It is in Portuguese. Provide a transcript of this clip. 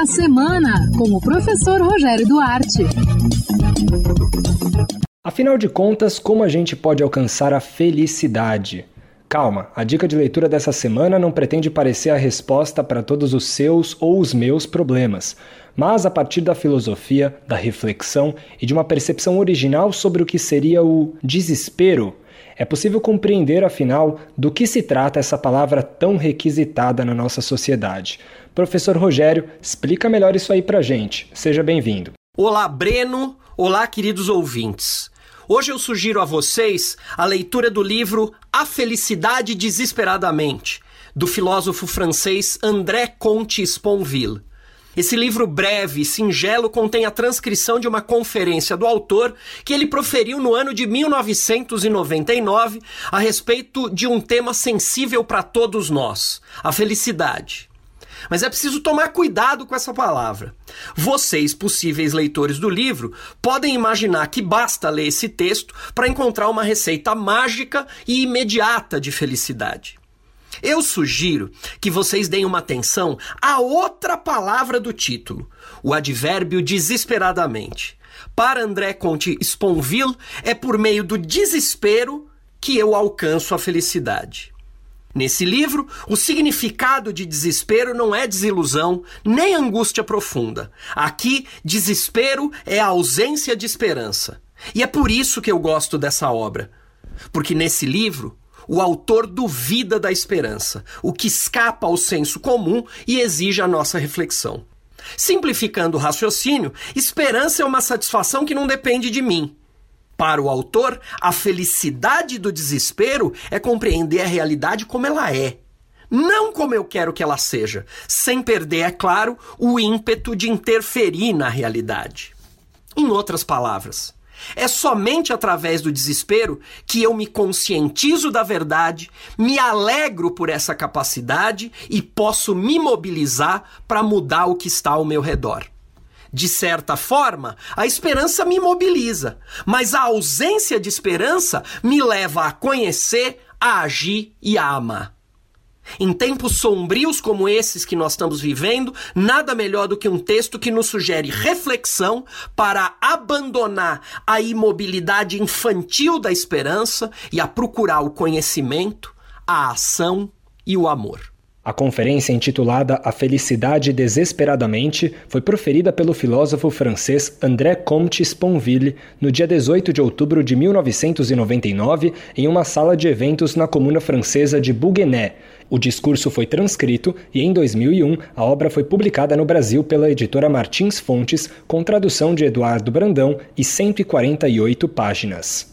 Da semana, com o professor Rogério Duarte. Afinal de contas, como a gente pode alcançar a felicidade? Calma, a dica de leitura dessa semana não pretende parecer a resposta para todos os seus ou os meus problemas, mas a partir da filosofia, da reflexão e de uma percepção original sobre o que seria o desespero, é possível compreender, afinal, do que se trata essa palavra tão requisitada na nossa sociedade. Professor Rogério, explica melhor isso aí pra gente. Seja bem-vindo. Olá, Breno. Olá, queridos ouvintes. Hoje eu sugiro a vocês a leitura do livro A Felicidade Desesperadamente, do filósofo francês André Comte Sponville. Esse livro breve e singelo contém a transcrição de uma conferência do autor que ele proferiu no ano de 1999 a respeito de um tema sensível para todos nós: a felicidade. Mas é preciso tomar cuidado com essa palavra. Vocês, possíveis leitores do livro, podem imaginar que basta ler esse texto para encontrar uma receita mágica e imediata de felicidade. Eu sugiro que vocês deem uma atenção à outra palavra do título, o advérbio desesperadamente. Para André Conte Sponville, é por meio do desespero que eu alcanço a felicidade. Nesse livro, o significado de desespero não é desilusão nem angústia profunda. Aqui, desespero é a ausência de esperança. E é por isso que eu gosto dessa obra. Porque nesse livro, o autor duvida da esperança, o que escapa ao senso comum e exige a nossa reflexão. Simplificando o raciocínio, esperança é uma satisfação que não depende de mim, para o autor, a felicidade do desespero é compreender a realidade como ela é. Não como eu quero que ela seja, sem perder, é claro, o ímpeto de interferir na realidade. Em outras palavras, é somente através do desespero que eu me conscientizo da verdade, me alegro por essa capacidade e posso me mobilizar para mudar o que está ao meu redor. De certa forma, a esperança me mobiliza, mas a ausência de esperança me leva a conhecer, a agir e a amar. Em tempos sombrios como esses que nós estamos vivendo, nada melhor do que um texto que nos sugere reflexão para abandonar a imobilidade infantil da esperança e a procurar o conhecimento, a ação e o amor. A conferência intitulada A Felicidade Desesperadamente foi proferida pelo filósofo francês André Comte Sponville no dia 18 de outubro de 1999 em uma sala de eventos na comuna francesa de Bouguenet. O discurso foi transcrito e em 2001 a obra foi publicada no Brasil pela editora Martins Fontes com tradução de Eduardo Brandão e 148 páginas.